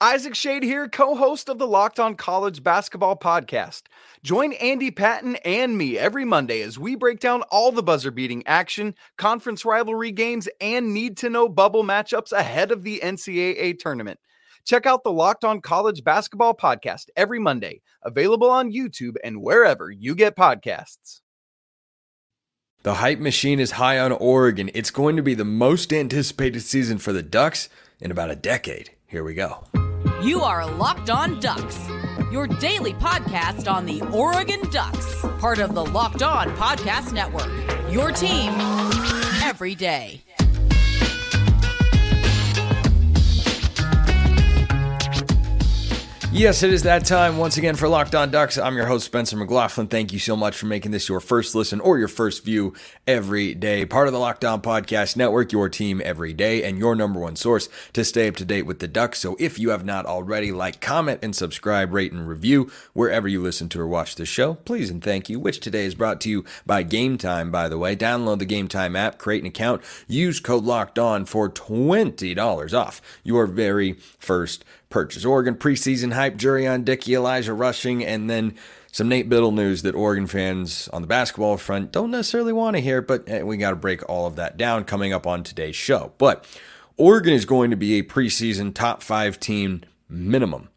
Isaac Shade here, co host of the Locked On College Basketball Podcast. Join Andy Patton and me every Monday as we break down all the buzzer beating action, conference rivalry games, and need to know bubble matchups ahead of the NCAA tournament. Check out the Locked On College Basketball Podcast every Monday, available on YouTube and wherever you get podcasts. The hype machine is high on Oregon. It's going to be the most anticipated season for the Ducks in about a decade. Here we go. You are Locked On Ducks, your daily podcast on the Oregon Ducks, part of the Locked On Podcast Network. Your team every day. Yes, it is that time once again for Locked On Ducks. I'm your host, Spencer McLaughlin. Thank you so much for making this your first listen or your first view every day. Part of the Locked On Podcast Network, your team every day, and your number one source to stay up to date with the Ducks. So if you have not already, like, comment, and subscribe, rate, and review wherever you listen to or watch the show. Please and thank you, which today is brought to you by Game Time, by the way. Download the Game Time app, create an account, use code Locked On for $20 off your very first purchase. Oregon preseason hype, Jurrion Dickey, Elijah Rushing, and then some Nate Bittle news that Oregon fans on the basketball front don't necessarily want to hear, but eh, we got to break all of that down coming up on today's show. But Oregon is going to be a preseason top five team minimum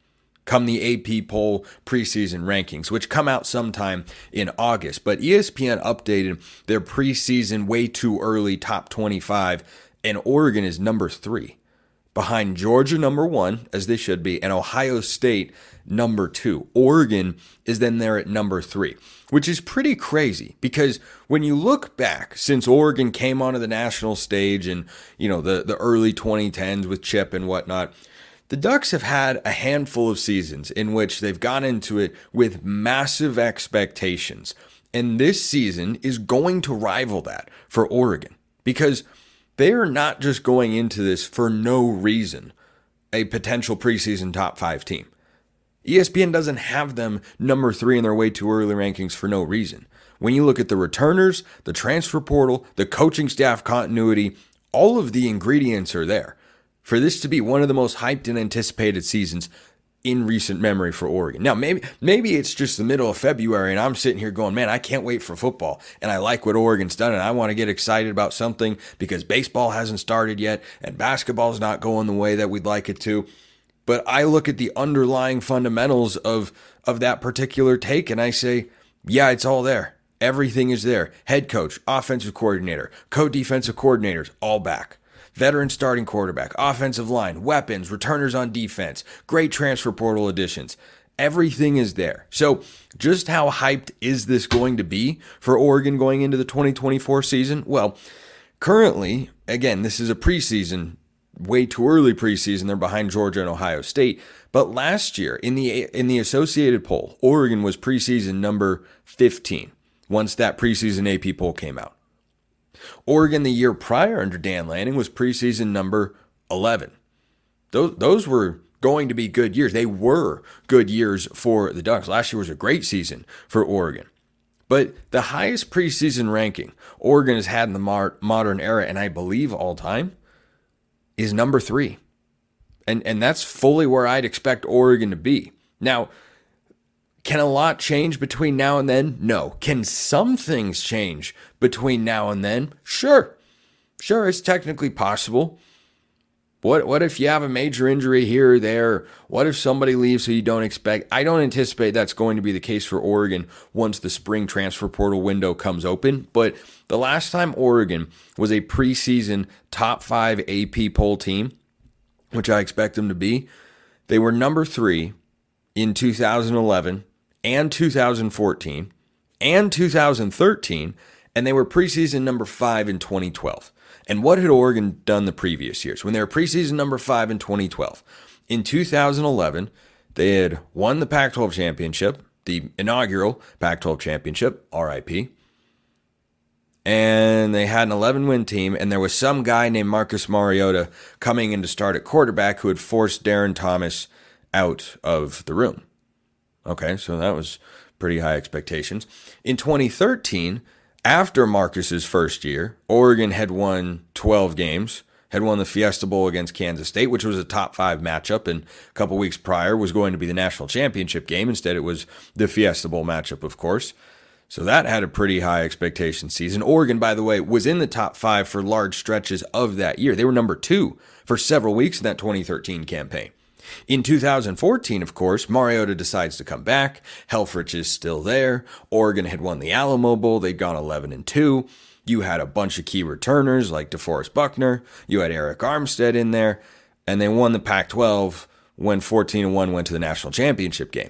come the AP poll preseason rankings, which come out sometime in August. But ESPN updated their preseason way too early top 25, and Oregon is number three behind Georgia number one, as they should be, and Ohio State number two. Oregon is then there at number three, which is pretty crazy because when you look back since Oregon came onto the national stage in, you know, the, the early 2010s with Chip and whatnot, the Ducks have had a handful of seasons in which they've gone into it with massive expectations. And this season is going to rival that for Oregon because – they are not just going into this for no reason a potential preseason top five team. ESPN doesn't have them number three in their way too early rankings for no reason. When you look at the returners, the transfer portal, the coaching staff continuity, all of the ingredients are there for this to be one of the most hyped and anticipated seasons in recent memory for Oregon. Now, maybe maybe it's just the middle of February and I'm sitting here going, "Man, I can't wait for football." And I like what Oregon's done and I want to get excited about something because baseball hasn't started yet and basketball's not going the way that we'd like it to. But I look at the underlying fundamentals of of that particular take and I say, "Yeah, it's all there. Everything is there. Head coach, offensive coordinator, co-defensive coordinators, all back." Veteran starting quarterback, offensive line, weapons, returners on defense, great transfer portal additions. Everything is there. So, just how hyped is this going to be for Oregon going into the 2024 season? Well, currently, again, this is a preseason, way too early preseason. They're behind Georgia and Ohio State. But last year in the in the Associated poll, Oregon was preseason number 15 once that preseason AP poll came out. Oregon the year prior under Dan Lanning was preseason number 11. Those, those were going to be good years. They were good years for the Ducks. Last year was a great season for Oregon. But the highest preseason ranking Oregon has had in the mar- modern era, and I believe all time, is number three. And, and that's fully where I'd expect Oregon to be. Now, can a lot change between now and then? No. Can some things change between now and then? Sure. Sure, it's technically possible. What what if you have a major injury here or there? What if somebody leaves who you don't expect? I don't anticipate that's going to be the case for Oregon once the spring transfer portal window comes open. But the last time Oregon was a preseason top five AP poll team, which I expect them to be, they were number three in 2011 and 2014 and 2013, and they were preseason number five in 2012. And what had Oregon done the previous years when they were preseason number five in 2012? In 2011, they had won the Pac 12 championship, the inaugural Pac 12 championship, RIP. And they had an 11 win team, and there was some guy named Marcus Mariota coming in to start at quarterback who had forced Darron Thomas out of the room. Okay, so that was pretty high expectations. In 2013, after Marcus's first year, Oregon had won 12 games had won the Fiesta Bowl against Kansas State, which was a top five matchup, and a couple weeks prior was going to be the national championship game. Instead, it was the Fiesta Bowl matchup, of course. So that had a pretty high expectation season. Oregon, by the way, was in the top five for large stretches of that year. They were number two for several weeks in that 2013 campaign. In 2014, of course, Mariota decides to come back. Helfrich is still there. Oregon had won the Alamo Bowl. They'd gone 11 and 2. You had a bunch of key returners like DeForest Buckner. You had Arik Armstead in there. And they won the Pac 12 when 14 and 1 went to the national championship game.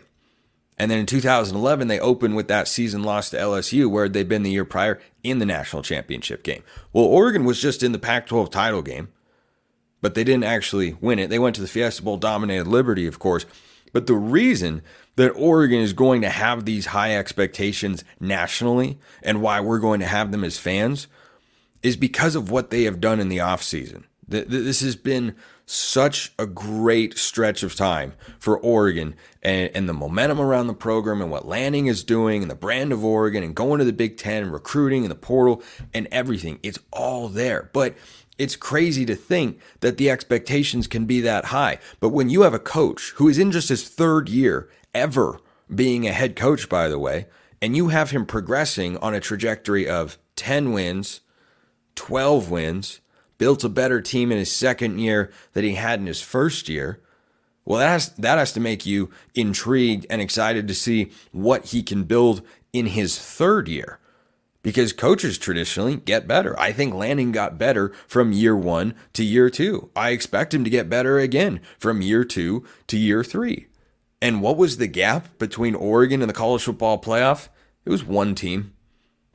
And then in 2011, they opened with that season loss to LSU, where they'd been the year prior in the national championship game. Well, Oregon was just in the Pac 12 title game, but they didn't actually win it. They went to the Fiesta Bowl, dominated Liberty, of course. But the reason that Oregon is going to have these high expectations nationally and why we're going to have them as fans is because of what they have done in the offseason. This has been such a great stretch of time for Oregon and, and, the momentum around the program and what Lanning is doing and the brand of Oregon and going to the Big Ten and recruiting and the portal and everything. It's all there. But it's crazy to think that the expectations can be that high. But when you have a coach who is in just his third year ever being a head coach, by the way, and you have him progressing on a trajectory of 10 wins, 12 wins, built a better team in his second year than he had in his first year. Well, that has, that has to make you intrigued and excited to see what he can build in his third year because coaches traditionally get better. I think Lanning got better from year one to year two. I expect him to get better again from year two to year three. And what was the gap between Oregon and the college football playoff? It was one team.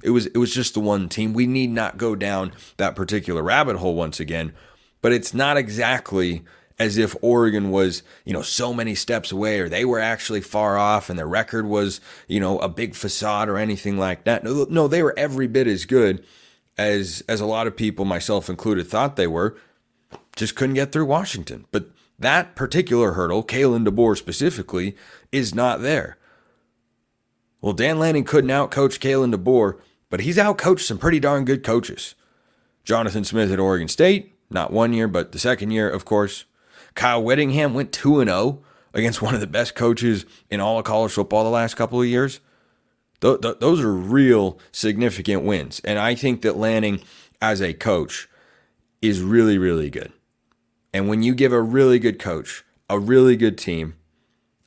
It was it was just the one team. We need not go down that particular rabbit hole once again, but it's not exactly as if Oregon was, you know, so many steps away or they were actually far off and their record was, you know, a big facade or anything like that. No, no, they were every bit as good as as a lot of people, myself included, thought they were. Just couldn't get through Washington. But that particular hurdle, Kalen DeBoer specifically, is not there. Well, Dan Lanning couldn't outcoach Kalen DeBoer but he's outcoached some pretty darn good coaches. Jonathan Smith at Oregon State, not one year, but the second year, of course. Kyle Whittingham went 2 0 against one of the best coaches in all of college football the last couple of years. Th- th- those are real significant wins. And I think that Lanning, as a coach, is really, really good. And when you give a really good coach, a really good team,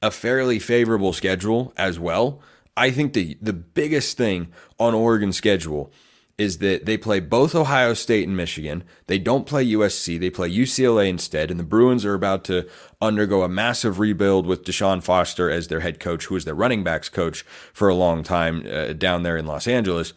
a fairly favorable schedule as well, I think the the biggest thing on Oregon's schedule is that they play both Ohio State and Michigan. They don't play USC. They play UCLA instead. And the Bruins are about to undergo a massive rebuild with Deshaun Foster as their head coach, who was their running backs coach for a long time uh, down there in Los Angeles.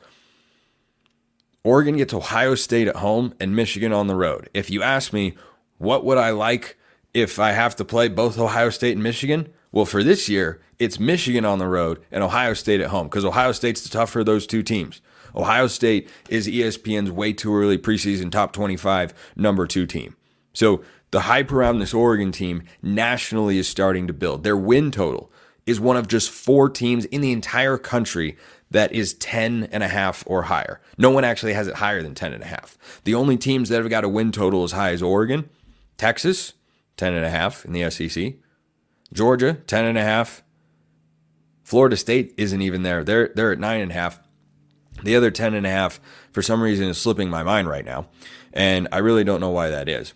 Oregon gets Ohio State at home and Michigan on the road. If you ask me, what would I like if I have to play both Ohio State and Michigan? Well, for this year, it's Michigan on the road and Ohio State at home because Ohio State's the tougher of those two teams. Ohio State is ESPN's way too early preseason top 25 number two team. So the hype around this Oregon team nationally is starting to build. Their win total is one of just four teams in the entire country that is 10 and a half or higher. No one actually has it higher than 10 and a half. The only teams that have got a win total as high as Oregon, Texas, 10 and a half in the SEC, Georgia, 10 and a half. Florida State isn't even there. They're they're at nine and a half. The other 10 and a half, for some reason, is slipping my mind right now. And I really don't know why that is.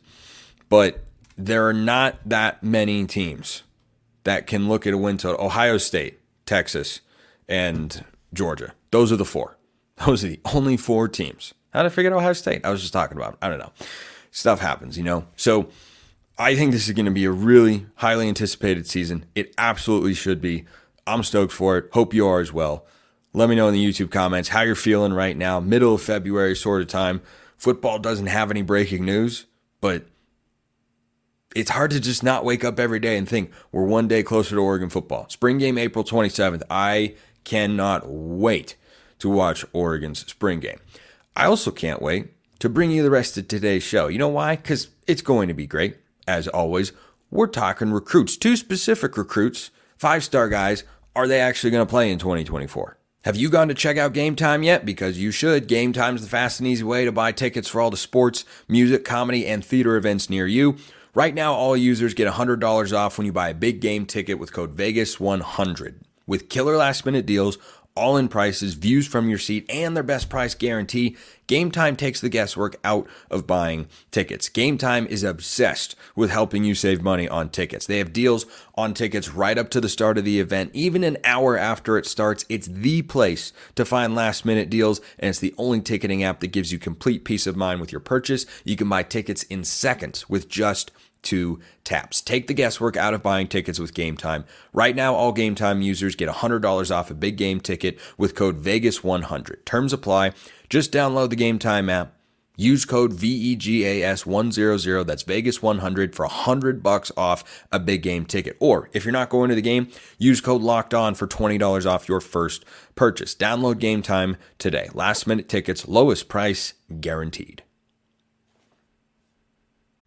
But there are not that many teams that can look at a win total. Ohio State, Texas, and Georgia. Those are the four. Those are the only four teams. How did I out Ohio State? I was just talking about. I don't know. Stuff happens, you know. So I think this is going to be a really highly anticipated season. It absolutely should be. I'm stoked for it. Hope you are as well. Let me know in the YouTube comments how you're feeling right now. Middle of February sort of time. Football doesn't have any breaking news, but it's hard to just not wake up every day and think we're one day closer to Oregon football. Spring game April 27th. I cannot wait to watch Oregon's spring game. I also can't wait to bring you the rest of today's show. You know why? Because it's going to be great as always, we're talking recruits, two specific recruits, five star guys. Are they actually going to play in 2024? Have you gone to check out Game Time yet? Because you should. Game Time is the fast and easy way to buy tickets for all the sports, music, comedy, and theater events near you. Right now, all users get $100 off when you buy a big game ticket with code VEGAS100. With killer last minute deals, all in prices, views from your seat, and their best price guarantee, Game Time takes the guesswork out of buying tickets. Game Time is obsessed with helping you save money on tickets. They have deals on tickets right up to the start of the event, even an hour after it starts. It's the place to find last minute deals, and it's the only ticketing app that gives you complete peace of mind with your purchase. You can buy tickets in seconds with just two taps. Take the guesswork out of buying tickets with Game Time. Right now, all Game Time users get $100 off a big game ticket with code VEGAS100. Terms apply. Just download the Game Time app. Use code VEGAS100, that's Vegas100 for 100 bucks off a big game ticket. Or if you're not going to the game, use code LOCKED ON for $20 off your first purchase. Download Game Time today. Last minute tickets, lowest price guaranteed.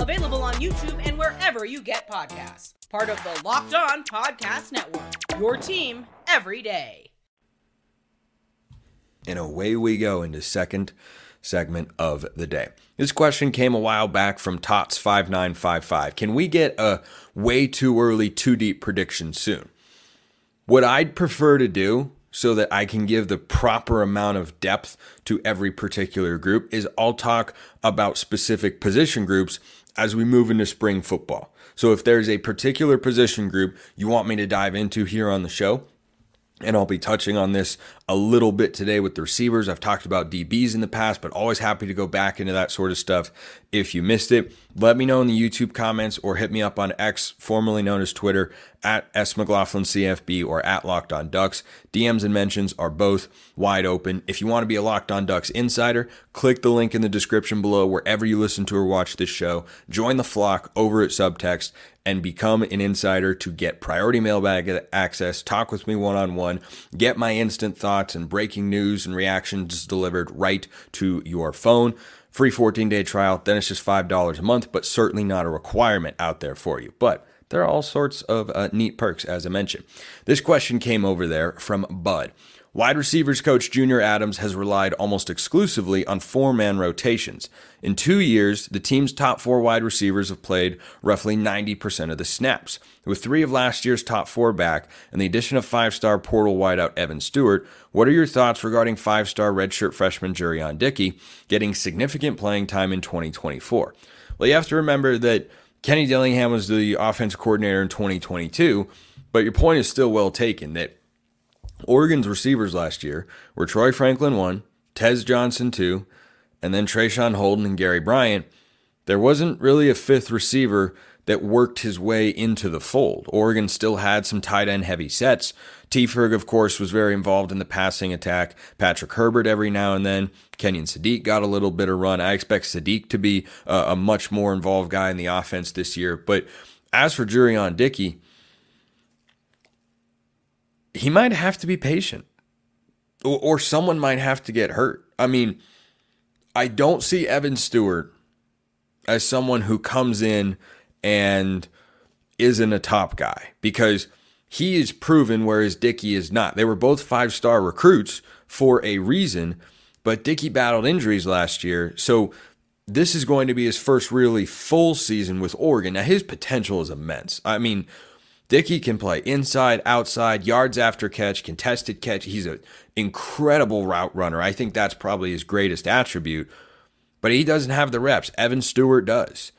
Available on YouTube and wherever you get podcasts. Part of the Locked On Podcast Network. Your team every day. And away we go into second segment of the day. This question came a while back from Tots5955. Can we get a way too early, too deep prediction soon? What I'd prefer to do so that I can give the proper amount of depth to every particular group is I'll talk about specific position groups as we move into spring football. So if there's a particular position group you want me to dive into here on the show, and I'll be touching on this a little bit today with the receivers. I've talked about DBs in the past, but always happy to go back into that sort of stuff. If you missed it, let me know in the YouTube comments or hit me up on X, formerly known as Twitter, at S McLaughlin CFB or at Locked On Ducks. DMs and mentions are both wide open. If you want to be a Locked On Ducks insider, click the link in the description below wherever you listen to or watch this show. Join the flock over at Subtext and become an insider to get priority mailbag access, talk with me one on one, get my instant thoughts and breaking news and reactions delivered right to your phone. Free 14 day trial, then it's just $5 a month, but certainly not a requirement out there for you. But there are all sorts of uh, neat perks, as I mentioned. This question came over there from Bud. Wide receivers coach Junior Adams has relied almost exclusively on four man rotations. In two years, the team's top four wide receivers have played roughly 90% of the snaps. With three of last year's top four back and the addition of five star portal wideout Evan Stewart, what are your thoughts regarding five star redshirt freshman Jurrion Dickey getting significant playing time in 2024? Well, you have to remember that Kenny Dillingham was the offense coordinator in 2022, but your point is still well taken that Oregon's receivers last year were Troy Franklin one, Tez Johnson two, and then Traeshon Holden and Gary Bryant. There wasn't really a fifth receiver that worked his way into the fold. Oregon still had some tight end heavy sets. T. Ferg, of course, was very involved in the passing attack. Patrick Herbert every now and then. Kenyon Sadiq got a little bit of run. I expect Sadiq to be a, a much more involved guy in the offense this year. But as for Jurrion Dickey, he might have to be patient, or, or someone might have to get hurt. I mean, I don't see Evan Stewart as someone who comes in and isn't a top guy because he is proven, whereas Dickey is not. They were both five star recruits for a reason, but Dickey battled injuries last year. So this is going to be his first really full season with Oregon. Now, his potential is immense. I mean, Dickey can play inside, outside, yards after catch, contested catch. He's an incredible route runner. I think that's probably his greatest attribute, but he doesn't have the reps. Evan Stewart does.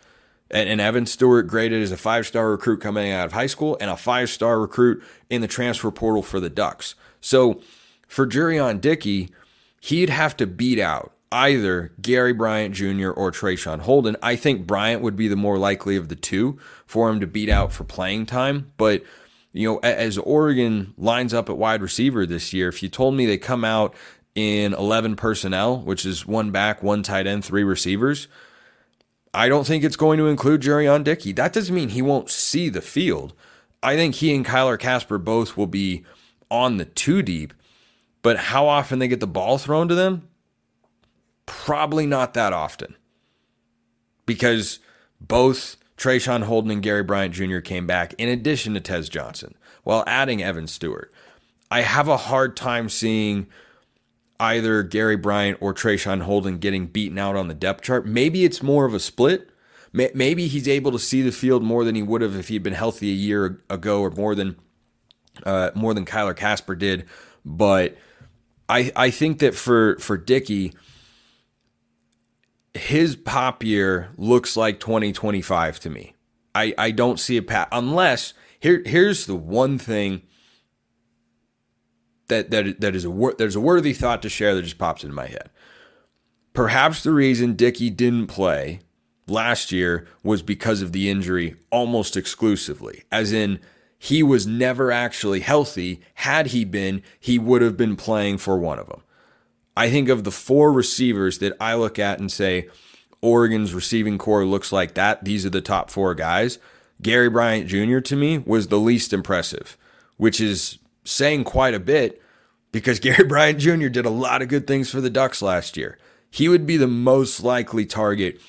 And, and Evan Stewart graded as a five star recruit coming out of high school and a five star recruit in the transfer portal for the Ducks. So for Jurrion Dickey, he'd have to beat out either Gary Bryant Jr. or Traeshon Holden. I think Bryant would be the more likely of the two for him to beat out for playing time, but you know, as Oregon lines up at wide receiver this year, if you told me they come out in 11 personnel, which is one back, one tight end, three receivers, I don't think it's going to include Jurrion Dickey. That doesn't mean he won't see the field. I think he and Kyler Kasper both will be on the two deep, but how often they get the ball thrown to them? Probably not that often. Because both Traeshon Holden and Gary Bryant Jr. came back in addition to Tez Johnson while adding Evan Stewart. I have a hard time seeing either Gary Bryant or Traeshon Holden getting beaten out on the depth chart. Maybe it's more of a split. Maybe he's able to see the field more than he would have if he'd been healthy a year ago, or more than uh, more than Kyler Kasper did. But I I think that for for Dickey, his pop year looks like 2025 to me. I I don't see a path unless here here's the one thing that that that is a there's a worthy thought to share that just pops into my head. Perhaps the reason Dickey didn't play last year was because of the injury almost exclusively, as in he was never actually healthy. Had he been, he would have been playing for one of them. I think of the four receivers that I look at and say Oregon's receiving core looks like that. These are the top four guys. Gary Bryant Jr. to me was the least impressive, which is saying quite a bit because Gary Bryant Jr. did a lot of good things for the Ducks last year. He would be the most likely target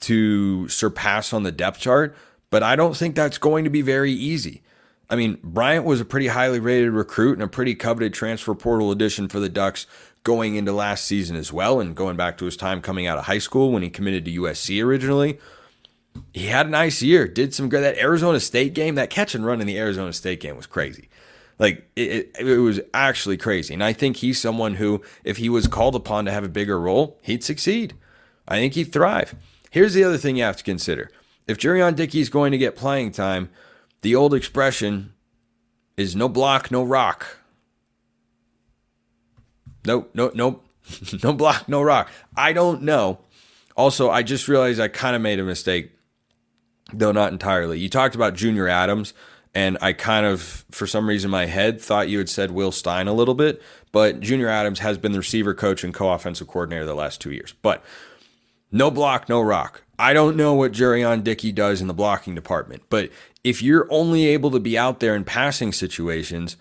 to surpass on the depth chart, but I don't think that's going to be very easy. I mean, Bryant was a pretty highly rated recruit and a pretty coveted transfer portal addition for the Ducks going into last season as well, and going back to his time coming out of high school when he committed to USC originally. He had a nice year, did some good. That Arizona State game, that catch and run in the Arizona State game was crazy. Like it, it, it, was actually crazy. And I think he's someone who, if he was called upon to have a bigger role, he'd succeed. I think he'd thrive. Here's the other thing you have to consider. If Jurrion Dickey's going to get playing time, the old expression is no block, no rock. No, nope, nope. no block, no rock. I don't know. Also, I just realized I kind of made a mistake, though not entirely. You talked about Junior Adams. And I kind of, for some reason, my head thought you had said Will Stein a little bit, but Junior Adams has been the receiver coach and co offensive coordinator the last two years. But no block, no rock. I don't know what Jurrion Dickey does in the blocking department, but if you're only able to be out there in passing situations,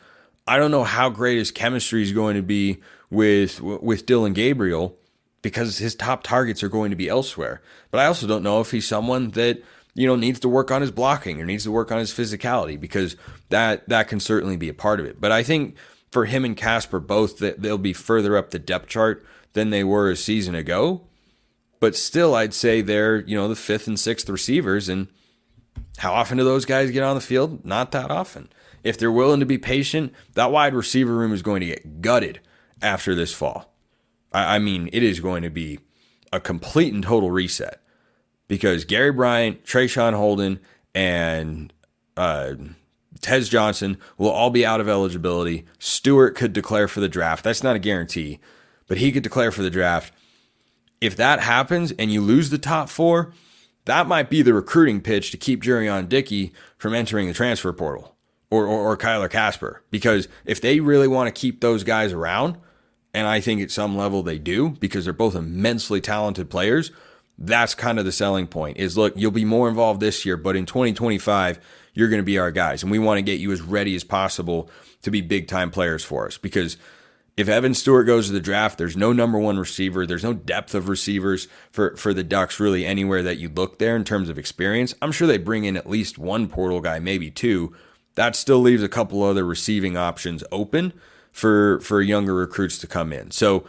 I don't know how great his chemistry is going to be with with Dillon Gabriel because his top targets are going to be elsewhere. But I also don't know if he's someone that you know needs to work on his blocking or needs to work on his physicality because that that can certainly be a part of it. But I think for him and Kasper both that they'll be further up the depth chart than they were a season ago. But still, I'd say they're you know the fifth and sixth receivers, and how often do those guys get on the field? Not that often. If they're willing to be patient, that wide receiver room is going to get gutted after this fall. I, I mean, it is going to be a complete and total reset because Gary Bryant, Traeshon Holden, and uh, Tez Johnson will all be out of eligibility. Stewart could declare for the draft. That's not a guarantee, but he could declare for the draft. If that happens and you lose the top four, that might be the recruiting pitch to keep Jurrion Dickey from entering the transfer portal or, or, or Kyler Kasper. Because if they really want to keep those guys around, and I think at some level they do because they're both immensely talented players, that's kind of the selling point is look, you'll be more involved this year, but in 2025, you're going to be our guys. And we want to get you as ready as possible to be big time players for us because if Evan Stewart goes to the draft, there's no number one receiver. There's no depth of receivers for, for the Ducks really anywhere that you look there in terms of experience. I'm sure they bring in at least one portal guy, maybe two. That still leaves a couple other receiving options open for for younger recruits to come in. So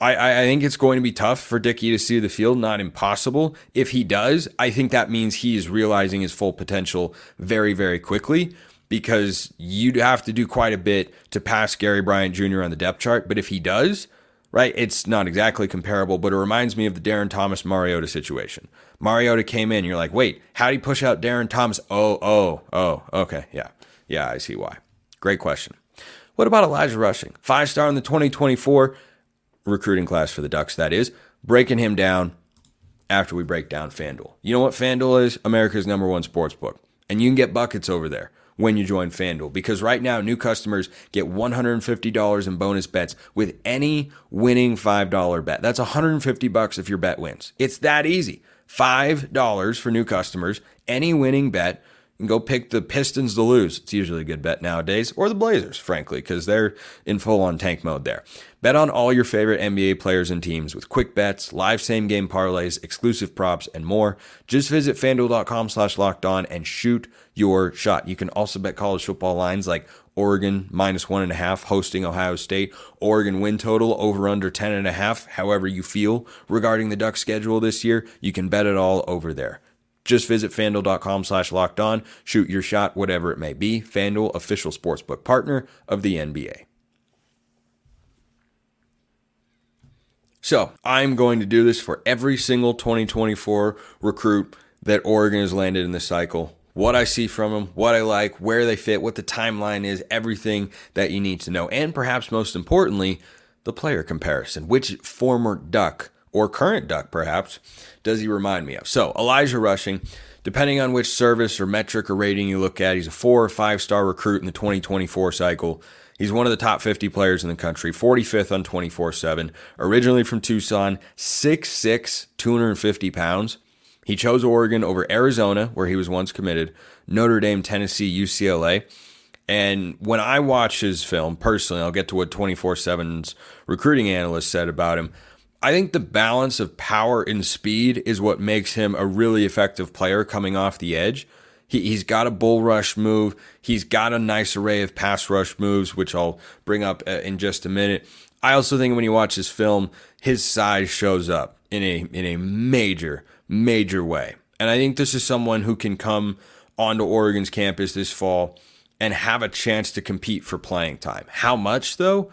I, I think it's going to be tough for Dickey to see the field, not impossible. If he does, I think that means he is realizing his full potential very, very quickly because you'd have to do quite a bit to pass Gary Bryant Jr. on the depth chart. But if he does, right, it's not exactly comparable, but it reminds me of the Darron Thomas Mariota situation. Mariota came in, you're like, wait, how did he push out Darron Thomas? Oh, oh, oh, okay, yeah, yeah, I see why. Great question. What about Elijah Rushing? Five star in the 2024 recruiting class for the Ducks, that is, breaking him down after we break down FanDuel. You know what FanDuel is? America's number one sports book. And you can get buckets over there. when you join FanDuel because right now new customers get $150 in bonus bets with any winning $5 bet. That's 150 bucks if your bet wins. It's that easy. $5 for new customers, any winning bet go pick the Pistons to lose. It's usually a good bet nowadays, or the Blazers, frankly, because they're in full on tank mode there. Bet on all your favorite NBA players and teams with quick bets, live same game parlays, exclusive props, and more. Just visit fanduel.com slash locked on and shoot your shot. You can also bet college football lines like Oregon minus one and a half hosting Ohio State, Oregon win total over under ten and a half. However you feel regarding the Duck schedule this year, you can bet it all over there. Just visit fanduel.com slash locked on. Shoot your shot, whatever it may be. FanDuel, official sportsbook partner of the NBA. So I'm going to do this for every single 2024 recruit that Oregon has landed in the cycle. What I see from them, what I like, where they fit, what the timeline is, everything that you need to know. And perhaps most importantly, the player comparison. Which former Duck or current Duck perhaps does he remind me of? So, Elijah Rushing, depending on which service or metric or rating you look at, he's a four or five star recruit in the 2024 cycle. He's one of the top 50 players in the country, 45th on 24 7. Originally from Tucson, 6'6, 250 pounds. He chose Oregon over Arizona, where he was once committed, Notre Dame, Tennessee, UCLA. And when I watch his film, personally, I'll get to what 24 7's recruiting analyst said about him. I think the balance of power and speed is what makes him a really effective player coming off the edge. He, has got a bull rush move. He's got a nice array of pass rush moves, which I'll bring up uh, in just a minute. I also think when you watch his film, his size shows up in a in a major major way. And I think this is someone who can come onto Oregon's campus this fall and have a chance to compete for playing time. How much though?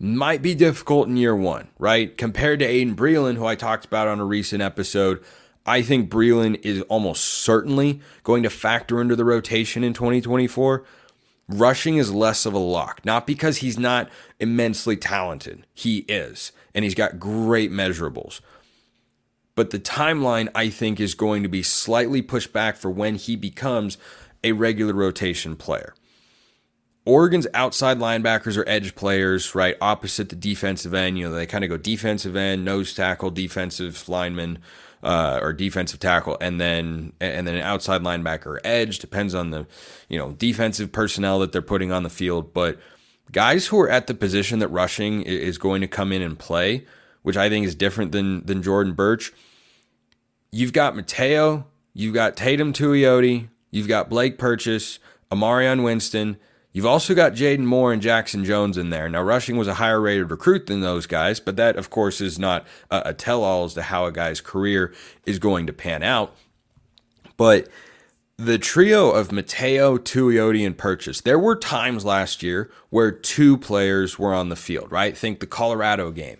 Might be difficult in year one, right? Compared to Aydin Breland, who I talked about on a recent episode, I think Breland is almost certainly going to factor into the rotation in 2024. Rushing is less of a lock, not because he's not immensely talented. He is, and he's got great measurables. But the timeline, I think, is going to be slightly pushed back for when he becomes a regular rotation player. Oregon's outside linebackers are edge players, right? Opposite the defensive end. You know, they kind of go defensive end, nose tackle, defensive lineman, uh, or defensive tackle, and then and then an outside linebacker edge. Depends on the, you know, defensive personnel that they're putting on the field. But guys who are at the position that rushing is going to come in and play, which I think is different than than Jordan Burch. You've got Matayo, you've got Teitum Tuioti, you've got Blake Purchase, Amarion Winston You've also got Jaden Moore and Jackson Jones in there. Now, Rushing was a higher rated recruit than those guys, but that, of course, is not a, a tell all as to how a guy's career is going to pan out. But the trio of Matayo, Tuioti, and Purchase, there were times last year where two players were on the field, right? Think the Colorado game.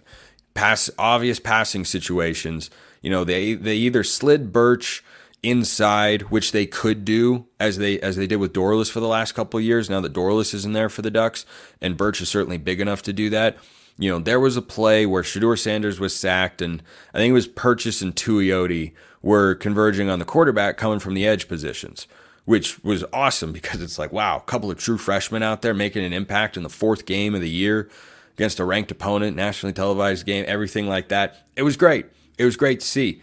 Pass obvious passing situations. You know, they they either slid Burch inside, which they could do as they as they did with Dorlus for the last couple of years. Now that Dorlus isn't there for the Ducks, and Burch is certainly big enough to do that. You know, there was a play where Shedeur Sanders was sacked, and I think it was Purchase and Tuioti were converging on the quarterback coming from the edge positions, which was awesome because it's like, wow, a couple of true freshmen out there making an impact in the fourth game of the year against a ranked opponent, nationally televised game, everything like that. It was great. It was great to see.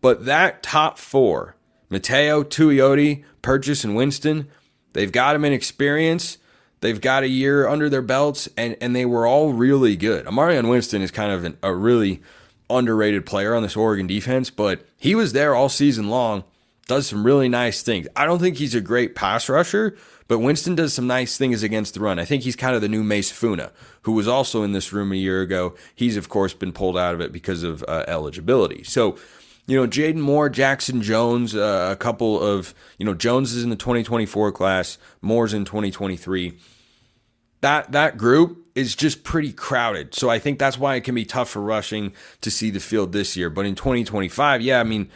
But that top four, Matayo, Tuioti, Purchase, and Winston, they've got them in experience. They've got a year under their belts, and, and they were all really good. Amarion Winston is kind of an, a really underrated player on this Oregon defense, but he was there all season long, does some really nice things. I don't think he's a great pass rusher, but Winston does some nice things against the run. I think he's kind of the new Mace Funa, who was also in this room a year ago. He's, of course, been pulled out of it because of uh, eligibility. So you know, Jaden Moore, Jackson Jones, uh, a couple of, you know, Jones is in the 2024 class, Moore's in 2023. That that group is just pretty crowded. So I think that's why it can be tough for rushing to see the field this year. But in 2025, yeah, I mean,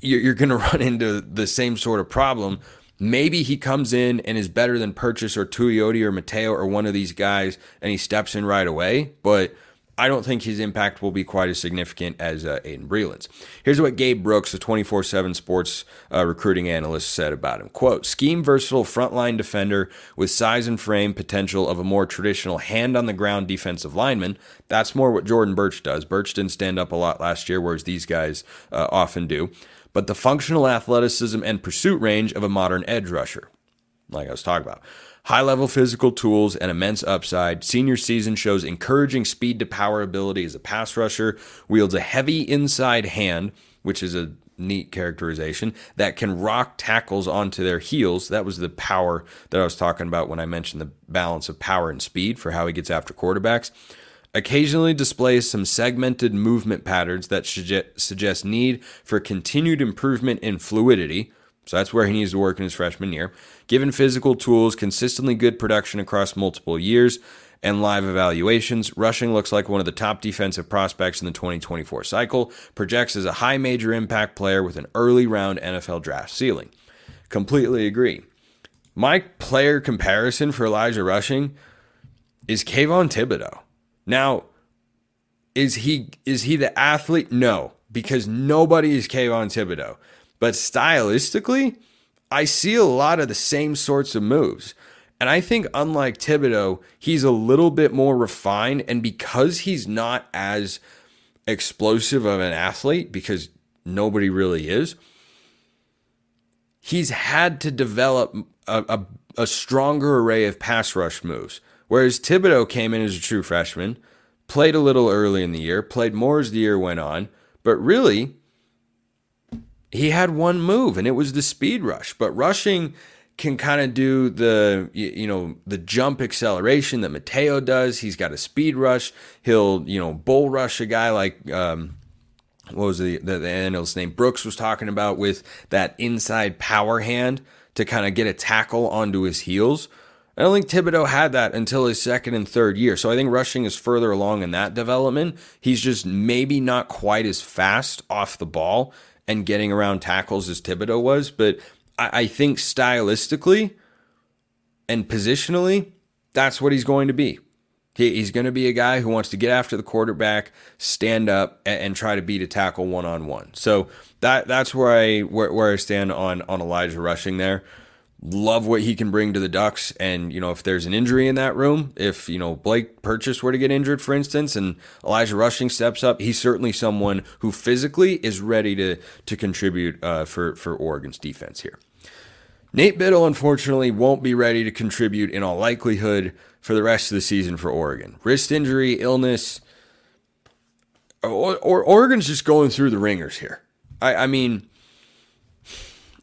you're, you're going to run into the same sort of problem. Maybe he comes in and is better than Purchase or Tuioti or Matayo or one of these guys, and he steps in right away. But I don't think his impact will be quite as significant as uh, Aydin Breland's. Here's what Gabe Brooks, the 24/7 Sports uh, recruiting analyst, said about him: "Quote: Scheme versatile frontline defender with size and frame potential of a more traditional hand on the ground defensive lineman. That's more what Jordan Burch does. Burch didn't stand up a lot last year, whereas these guys uh, often do. But the functional athleticism and pursuit range of a modern edge rusher, like I was talking about." High level physical tools and immense upside. Senior season shows encouraging speed to power ability as a pass rusher, wields a heavy inside hand, which is a neat characterization, that can rock tackles onto their heels. That was the power that I was talking about when I mentioned the balance of power and speed for how he gets after quarterbacks. Occasionally displays some segmented movement patterns that suggest need for continued improvement in fluidity. So that's where he needs to work in his freshman year. Given physical tools, consistently good production across multiple years, and live evaluations, Rushing looks like one of the top defensive prospects in the 2024 cycle, projects as a high major impact player with an early round NFL draft ceiling. Completely agree. My player comparison for Elijah Rushing is Kayvon Thibodeaux. Now, is he is he the athlete? No, because nobody is Kayvon Thibodeaux. But stylistically, I see a lot of the same sorts of moves. And I think, unlike Thibodeaux, he's a little bit more refined. And because he's not as explosive of an athlete, because nobody really is, he's had to develop a, a, a stronger array of pass rush moves. Whereas Thibodeaux came in as a true freshman, played a little early in the year, played more as the year went on, but really he had one move and it was the speed rush. But rushing can kind of do the you know the jump acceleration that Matayo does. He's got a speed rush. He'll you know bull rush a guy like um, what was the the, the analyst's name Brooks was talking about with that inside power hand to kind of get a tackle onto his heels. I don't think Thibodeaux had that until his second and third year. So I think rushing is further along in that development. He's just maybe not quite as fast off the ball and getting around tackles as Thibodeaux was, but I, I think stylistically and positionally, that's what he's going to be. He, he's going to be a guy who wants to get after the quarterback, stand up, and, and try to beat a tackle one on one. So that that's where I where, where I stand on on Elijah rushing there love what he can bring to the Ducks. And, you know, if there's an injury in that room, if, you know, Blake Purchase were to get injured, for instance, and Elijah Rushing steps up, he's certainly someone who physically is ready to, to contribute uh, for, for Oregon's defense here. Nate Bittle, unfortunately, won't be ready to contribute in all likelihood for the rest of the season for Oregon. Wrist injury, illness, or, or Oregon's just going through the ringers here. I, I mean,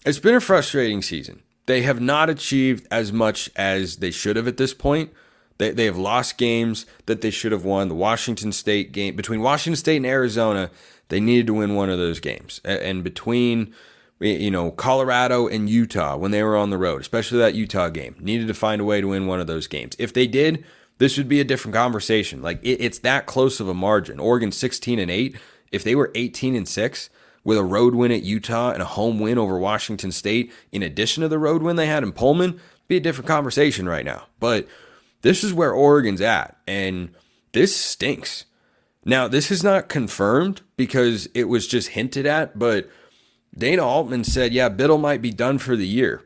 it's been a frustrating season. They have not achieved as much as they should have at this point. They, they have lost games that they should have won. The Washington State game, between Washington State and Arizona, they needed to win one of those games. And between, you know, Colorado and Utah, when they were on the road, especially that Utah game, needed to find a way to win one of those games. If they did, this would be a different conversation. Like it, it's that close of a margin. Oregon 16 and 8. If they were 18 and 6, with a road win at Utah and a home win over Washington State, in addition to the road win they had in Pullman, be a different conversation right now. But this is where Oregon's at, and this stinks. Now, this is not confirmed because it was just hinted at, but Dana Altman said, yeah, Bittle might be done for the year.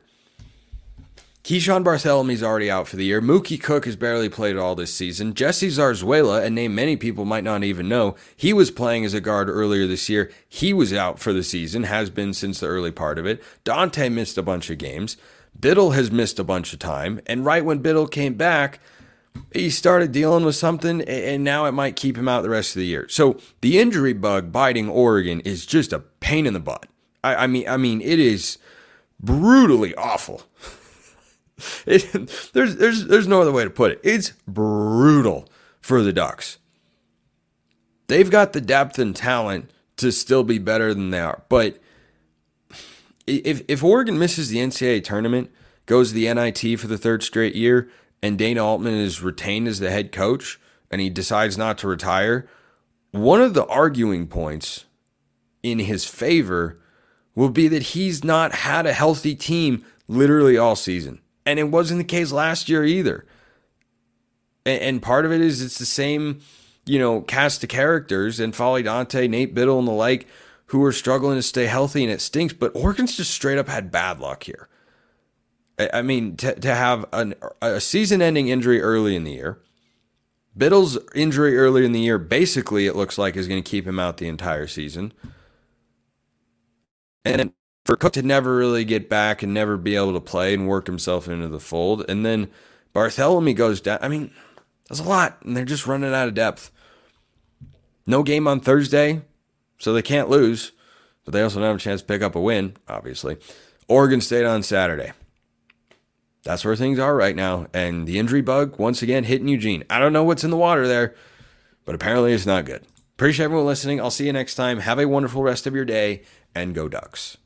Keeshawn Barthelemy already out for the year. Mookie Cook has barely played all this season. Jesse Zarzuela, a name many people might not even know, he was playing as a guard earlier this year. He was out for the season, has been since the early part of it. Dante missed a bunch of games. Bittle has missed a bunch of time. And right when Bittle came back, he started dealing with something, and now it might keep him out the rest of the year. So the injury bug biting Oregon is just a pain in the butt. I, I mean, I mean, it is brutally awful. It, there's there's there's no other way to put it. It's brutal for the Ducks. They've got the depth and talent to still be better than they are, but if if Oregon misses the NCAA tournament, goes to the NIT for the third straight year, and Dana Altman is retained as the head coach, and he decides not to retire, one of the arguing points in his favor will be that he's not had a healthy team literally all season. And it wasn't the case last year either. And, part of it is it's the same you know, cast of characters and N'Faly Dante, Nate Bittle, and the like who are struggling to stay healthy, and it stinks. But Oregon's just straight up had bad luck here. I mean, to, to have an, a season ending injury early in the year, Bittle's injury early in the year basically, it looks like, is going to keep him out the entire season. And for Cook to never really get back and never be able to play and work himself into the fold. And then Barthelemy goes down. I mean, that's a lot. And they're just running out of depth. No game on Thursday, so they can't lose. But they also don't have a chance to pick up a win, obviously. Oregon State on Saturday. That's where things are right now. And the injury bug, once again, hitting Eugene. I don't know what's in the water there, but apparently it's not good. Appreciate everyone listening. I'll see you next time. Have a wonderful rest of your day and go Ducks.